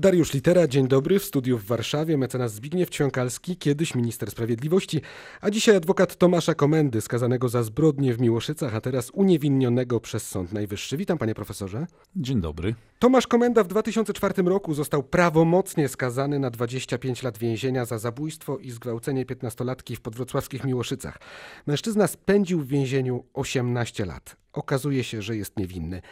Dariusz Litera, dzień dobry. W studiu w Warszawie mecenas Zbigniew Ćwiąkalski, kiedyś minister sprawiedliwości, a dzisiaj adwokat Tomasza Komendy, skazanego za zbrodnie w Miłoszycach, a teraz uniewinionego przez Sąd Najwyższy. Witam panie profesorze. Dzień dobry. Tomasz Komenda w 2004 roku został prawomocnie skazany na 25 lat więzienia za zabójstwo i zgwałcenie 15-latki w podwrocławskich Miłoszycach. Mężczyzna spędził w więzieniu 18 lat. Okazuje się, że jest niewinny.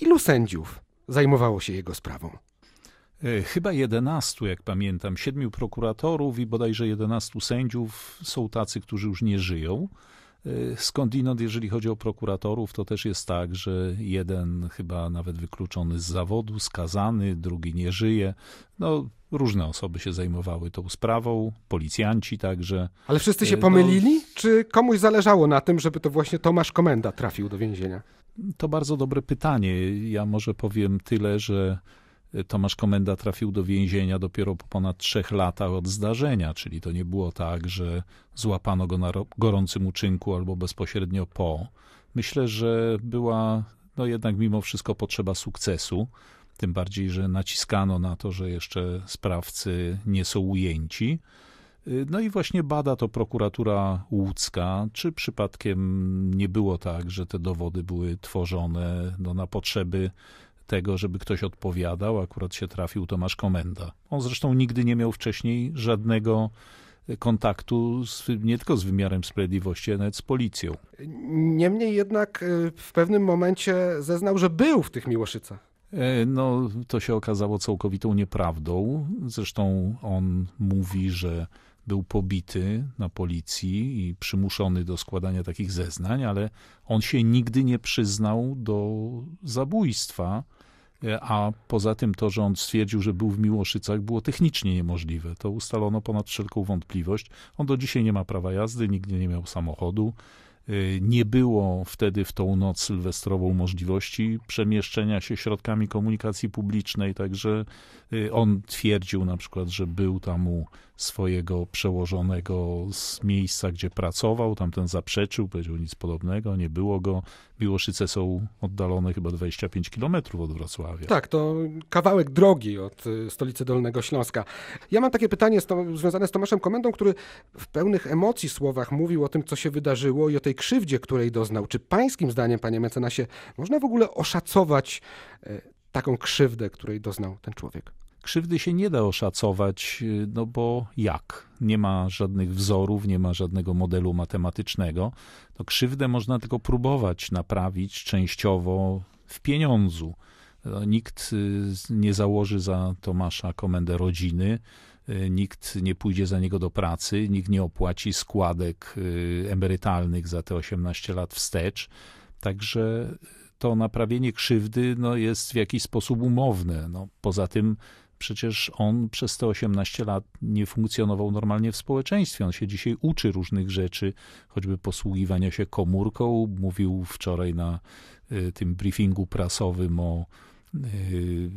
Ilu sędziów zajmowało się jego sprawą? E, chyba 11, jak pamiętam, siedmiu prokuratorów i bodajże 11 sędziów są tacy, którzy już nie żyją. E, skądinąd, jeżeli chodzi o prokuratorów, to też jest tak, że jeden chyba nawet wykluczony z zawodu, skazany, drugi nie żyje. No, różne osoby się zajmowały tą sprawą, policjanci także. Ale wszyscy się e, pomylili? No, Czy komuś zależało na tym, żeby to właśnie Tomasz Komenda trafił do więzienia? To bardzo dobre pytanie. Ja może powiem tyle, że Tomasz Komenda trafił do więzienia dopiero po ponad trzech latach od zdarzenia, czyli to nie było tak, że złapano go na gorącym uczynku albo bezpośrednio po. Myślę, że była no jednak mimo wszystko potrzeba sukcesu, tym bardziej, że naciskano na to, że jeszcze sprawcy nie są ujęci. No i właśnie bada to prokuratura łódzka, czy przypadkiem nie było tak, że te dowody były tworzone no, na potrzeby tego, żeby ktoś odpowiadał. Akurat się trafił Tomasz Komenda. On zresztą nigdy nie miał wcześniej żadnego kontaktu z, nie tylko z wymiarem sprawiedliwości, ale nawet z policją. Niemniej jednak y, w pewnym momencie zeznał, że był w tych Miłoszycach. E, no, to się okazało całkowitą nieprawdą. Zresztą on mówi, że był pobity na policji i przymuszony do składania takich zeznań, ale on się nigdy nie przyznał do zabójstwa. E, a poza tym to, że on stwierdził, że był w Miłoszycach, było technicznie niemożliwe. To ustalono ponad wszelką wątpliwość. On do dzisiaj nie ma prawa jazdy, nigdy nie miał samochodu. E, nie było wtedy w tą noc sylwestrową możliwości przemieszczenia się środkami komunikacji publicznej, także e, on twierdził na przykład, że był tam u swojego przełożonego z miejsca, gdzie pracował. Tamten zaprzeczył, powiedział nic podobnego, nie było go. Miłoszyce są oddalone chyba 25 kilometrów od Wrocławia. Tak, to kawałek drogi od y, stolicy Dolnego Śląska. Ja mam takie pytanie związane z Tomaszem Komendą, który w pełnych emocji słowach mówił o tym, co się wydarzyło i o tej krzywdzie, której doznał. Czy pańskim zdaniem, panie mecenasie, można w ogóle oszacować y, taką krzywdę, której doznał ten człowiek? Krzywdy się nie da oszacować, no bo jak? Nie ma żadnych wzorów, nie ma żadnego modelu matematycznego. To krzywdę można tylko próbować naprawić częściowo w pieniądzu. No, nikt y, nie założy za Tomasza komendę rodziny, y, nikt nie pójdzie za niego do pracy, nikt nie opłaci składek y, emerytalnych za te 18 lat wstecz. Także to naprawienie krzywdy no, jest w jakiś sposób umowne. No, poza tym Przecież on przez te 18 lat nie funkcjonował normalnie w społeczeństwie. On się dzisiaj uczy różnych rzeczy, choćby posługiwania się komórką. Mówił wczoraj na y, tym briefingu prasowym o y,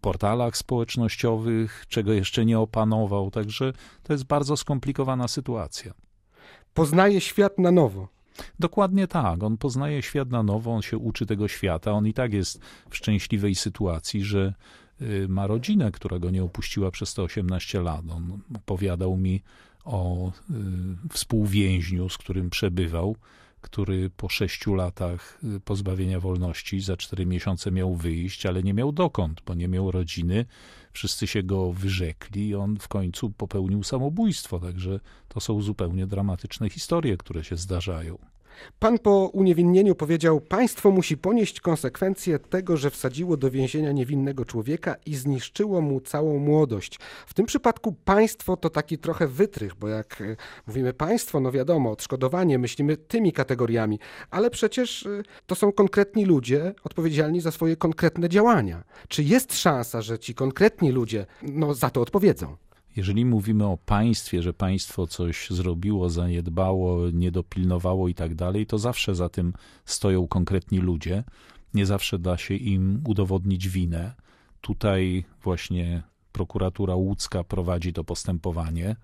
portalach społecznościowych, czego jeszcze nie opanował. Także to jest bardzo skomplikowana sytuacja. Poznaje świat na nowo. Dokładnie tak. On poznaje świat na nowo, on się uczy tego świata. On i tak jest w szczęśliwej sytuacji, że ma rodzinę, która go nie opuściła przez te 18 lat. On opowiadał mi o y, współwięźniu, z którym przebywał, który po sześciu latach y, pozbawienia wolności za cztery miesiące miał wyjść, ale nie miał dokąd, bo nie miał rodziny. Wszyscy się go wyrzekli i on w końcu popełnił samobójstwo. Także to są zupełnie dramatyczne historie, które się zdarzają. Pan po uniewinnieniu powiedział: Państwo musi ponieść konsekwencje tego, że wsadziło do więzienia niewinnego człowieka i zniszczyło mu całą młodość. W tym przypadku państwo to taki trochę wytrych, bo jak e, mówimy państwo, no wiadomo, odszkodowanie, myślimy tymi kategoriami, ale przecież e, to są konkretni ludzie odpowiedzialni za swoje konkretne działania. Czy jest szansa, że ci konkretni ludzie no, za to odpowiedzą? Jeżeli mówimy o państwie, że państwo coś zrobiło, zaniedbało, nie dopilnowało i tak dalej, to zawsze za tym stoją konkretni ludzie. Nie zawsze da się im udowodnić winę. Tutaj właśnie prokuratura łódzka prowadzi to postępowanie.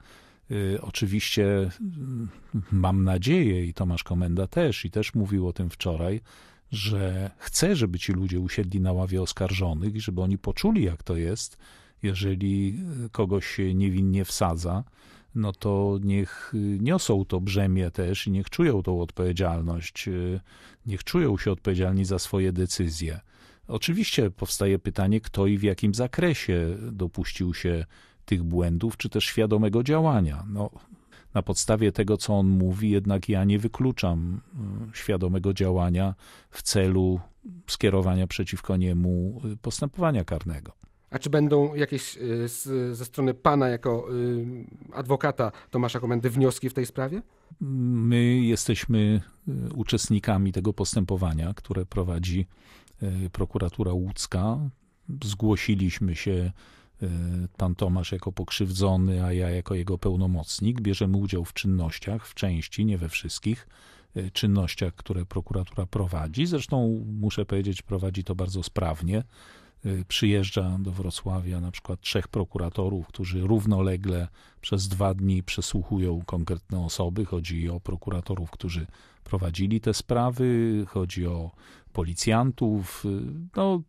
Y, oczywiście mm, mam nadzieję, i Tomasz Komenda też, i też mówił o tym wczoraj, że chce, żeby ci ludzie usiedli na ławie oskarżonych i żeby oni poczuli, jak to jest, jeżeli kogoś się niewinnie wsadza, no to niech niosą to brzemię też i niech czują tą odpowiedzialność, niech czują się odpowiedzialni za swoje decyzje. Oczywiście powstaje pytanie, kto i w jakim zakresie dopuścił się tych błędów, czy też świadomego działania. No, na podstawie tego, co on mówi, jednak ja nie wykluczam świadomego działania w celu skierowania przeciwko niemu postępowania karnego. A czy będą jakieś y, z, ze strony pana jako adwokata Tomasza Komendy wnioski w tej sprawie? My jesteśmy uczestnikami tego postępowania, które prowadzi prokuratura łódzka. Zgłosiliśmy się Y, pan Tomasz jako pokrzywdzony, a ja jako jego pełnomocnik. Bierzemy udział w czynnościach, w części, nie we wszystkich y, czynnościach, które prokuratura prowadzi. Zresztą muszę powiedzieć, prowadzi to bardzo sprawnie. Y, przyjeżdża do Wrocławia na przykład trzech prokuratorów, którzy równolegle przez dwa dni przesłuchują konkretne osoby. Chodzi o prokuratorów, którzy prowadzili te sprawy, chodzi o policjantów, no,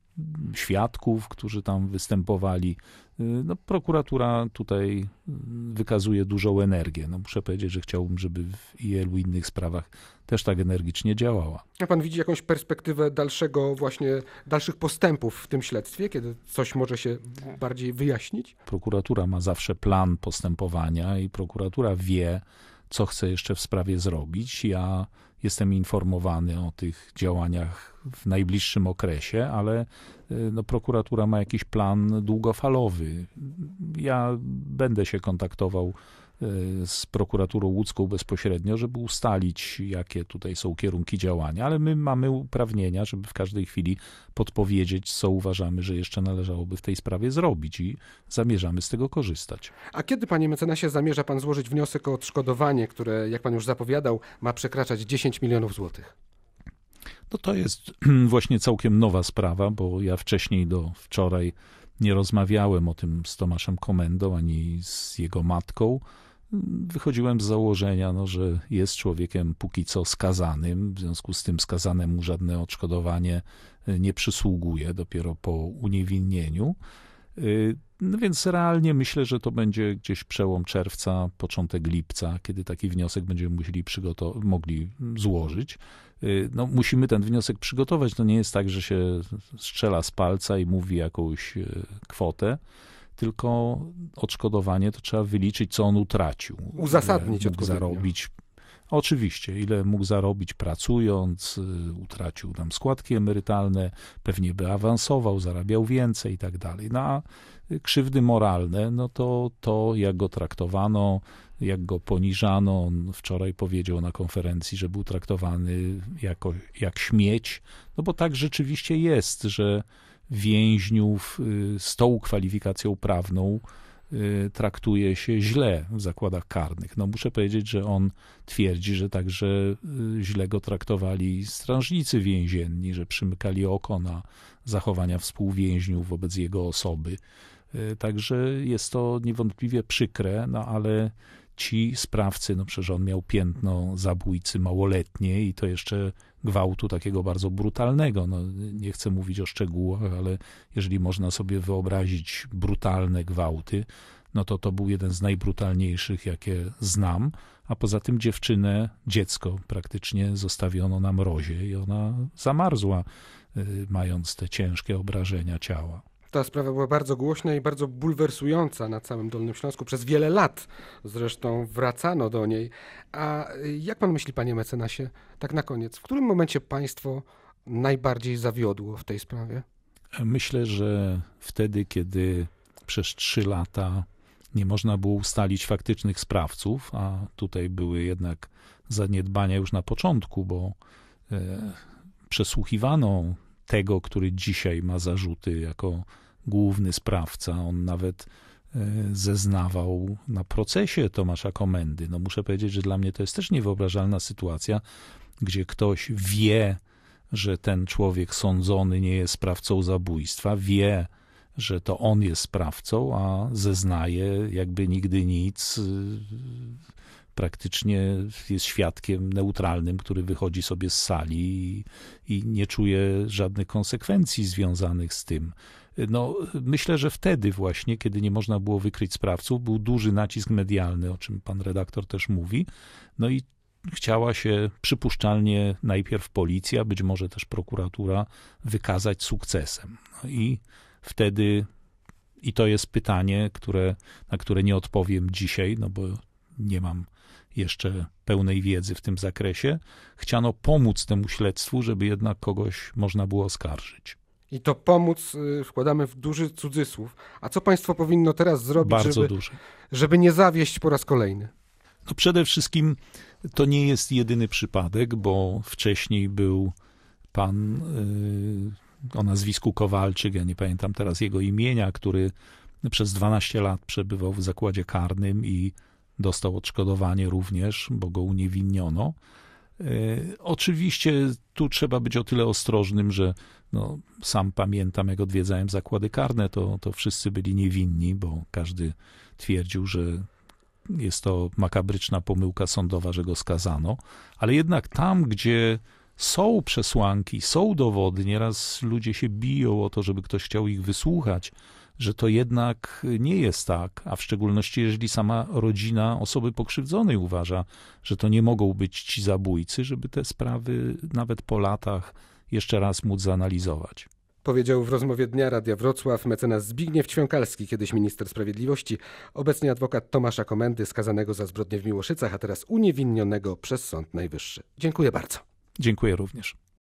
świadków, którzy tam występowali. No, prokuratura tutaj wykazuje dużą energię. No, muszę powiedzieć, że chciałbym, żeby w wielu innych sprawach też tak energicznie działała. A pan widzi jakąś perspektywę dalszego właśnie, dalszych postępów w tym śledztwie, kiedy coś może się bardziej wyjaśnić? Prokuratura ma zawsze plan postępowania i prokuratura wie, co chce jeszcze w sprawie zrobić. Ja jestem informowany o tych działaniach w najbliższym okresie, ale y, no, prokuratura ma jakiś plan długofalowy. Ja będę się kontaktował z prokuraturą łódzką bezpośrednio, żeby ustalić, jakie tutaj są kierunki działania, ale my mamy uprawnienia, żeby w każdej chwili podpowiedzieć, co uważamy, że jeszcze należałoby w tej sprawie zrobić i zamierzamy z tego korzystać. A kiedy, panie mecenasie, zamierza pan złożyć wniosek o odszkodowanie, które, jak pan już zapowiadał, ma przekraczać 10 milionów złotych? No to jest właśnie całkiem nowa sprawa, bo ja wcześniej do wczoraj nie rozmawiałem o tym z Tomaszem Komendą ani z jego matką wychodziłem z założenia, no, że jest człowiekiem póki co skazanym, w związku z tym skazanemu żadne odszkodowanie e, nie przysługuje dopiero po uniewinnieniu. E, no więc realnie myślę, że to będzie gdzieś przełom czerwca, początek lipca, kiedy taki wniosek będziemy musieli mogli złożyć. E, no, musimy ten wniosek przygotować. To nie jest tak, że się strzela z palca i mówi jakąś kwotę tylko odszkodowanie to trzeba wyliczyć, co on utracił. Uzasadnić mógł zarobić. Oczywiście, ile mógł zarobić pracując, y, utracił tam składki emerytalne, pewnie by awansował, zarabiał więcej i tak dalej. No a krzywdy moralne, no to to, jak go traktowano, jak go poniżano. On wczoraj powiedział na konferencji, że był traktowany jako, jak śmieć, no bo tak rzeczywiście jest, że więźniów y, z tą kwalifikacją prawną y, traktuje się źle w zakładach karnych. No muszę powiedzieć, że on twierdzi, że także y, źle go traktowali strażnicy więzienni, że przymykali oko na zachowania współwięźniów wobec jego osoby. Także jest to niewątpliwie przykre, no ale ci sprawcy, no przecież on miał piętno zabójcy małoletniej i to jeszcze gwałtu takiego bardzo brutalnego. No, nie chcę mówić o szczegółach, ale jeżeli można sobie wyobrazić brutalne gwałty, no to to był jeden z najbrutalniejszych, jakie znam, a poza tym dziewczynę, dziecko praktycznie zostawiono na mrozie i ona zamarzła, y, mając te ciężkie obrażenia ciała. Ta sprawa była bardzo głośna i bardzo bulwersująca na całym Dolnym Śląsku. Przez wiele lat zresztą wracano do niej. A jak pan myśli, panie mecenasie, tak na koniec, w którym momencie państwo najbardziej zawiodło w tej sprawie? Myślę, że wtedy, kiedy przez trzy lata nie można było ustalić faktycznych sprawców, a tutaj były jednak zaniedbania już na początku, bo e, przesłuchiwano tego, który dzisiaj ma zarzuty jako główny sprawca. On nawet e, zeznawał na procesie Tomasza Komendy. No muszę powiedzieć, że dla mnie to jest też niewyobrażalna sytuacja, gdzie ktoś wie, że ten człowiek sądzony nie jest sprawcą zabójstwa, wie, że to on jest sprawcą, a zeznaje jakby nigdy nic praktycznie jest świadkiem neutralnym, który wychodzi sobie z sali i, i nie czuje żadnych konsekwencji związanych z tym. No, myślę, że wtedy właśnie, kiedy nie można było wykryć sprawców, był duży nacisk medialny, o czym pan redaktor też mówi. No i chciała się przypuszczalnie najpierw policja, być może też prokuratura wykazać sukcesem. No i wtedy, i to jest pytanie, które, na które nie odpowiem dzisiaj, no bo nie mam jeszcze pełnej wiedzy w tym zakresie, chciano pomóc temu śledztwu, żeby jednak kogoś można było oskarżyć. I to pomóc y, wkładamy w duży cudzysłów. A co państwo powinno teraz zrobić, Bardzo żeby, żeby nie zawieść po raz kolejny? No przede wszystkim to nie jest jedyny przypadek, bo wcześniej był pan yy, o nazwisku Kowalczyk, ja nie pamiętam teraz jego imienia, który przez 12 lat przebywał w zakładzie karnym i dostał odszkodowanie również, bo go uniewinniono. Yy, oczywiście tu trzeba być o tyle ostrożnym, że no, sam pamiętam, jak odwiedzałem zakłady karne, to, to wszyscy byli niewinni, bo każdy twierdził, że jest to makabryczna pomyłka sądowa, że go skazano, ale jednak tam, gdzie są przesłanki, są dowody, nieraz ludzie się biją o to, żeby ktoś chciał ich wysłuchać, że to jednak nie jest tak, a w szczególności jeżeli sama rodzina osoby pokrzywdzonej uważa, że to nie mogą być ci zabójcy, żeby te sprawy nawet po latach jeszcze raz móc zanalizować. Powiedział w rozmowie Dnia Radia Wrocław mecenas Zbigniew Ćwiąkalski, kiedyś minister sprawiedliwości, obecnie adwokat Tomasza Komendy, skazanego za zbrodnię w Miłoszycach, a teraz uniewinionego przez Sąd Najwyższy. Dziękuję bardzo. Dziękuję również.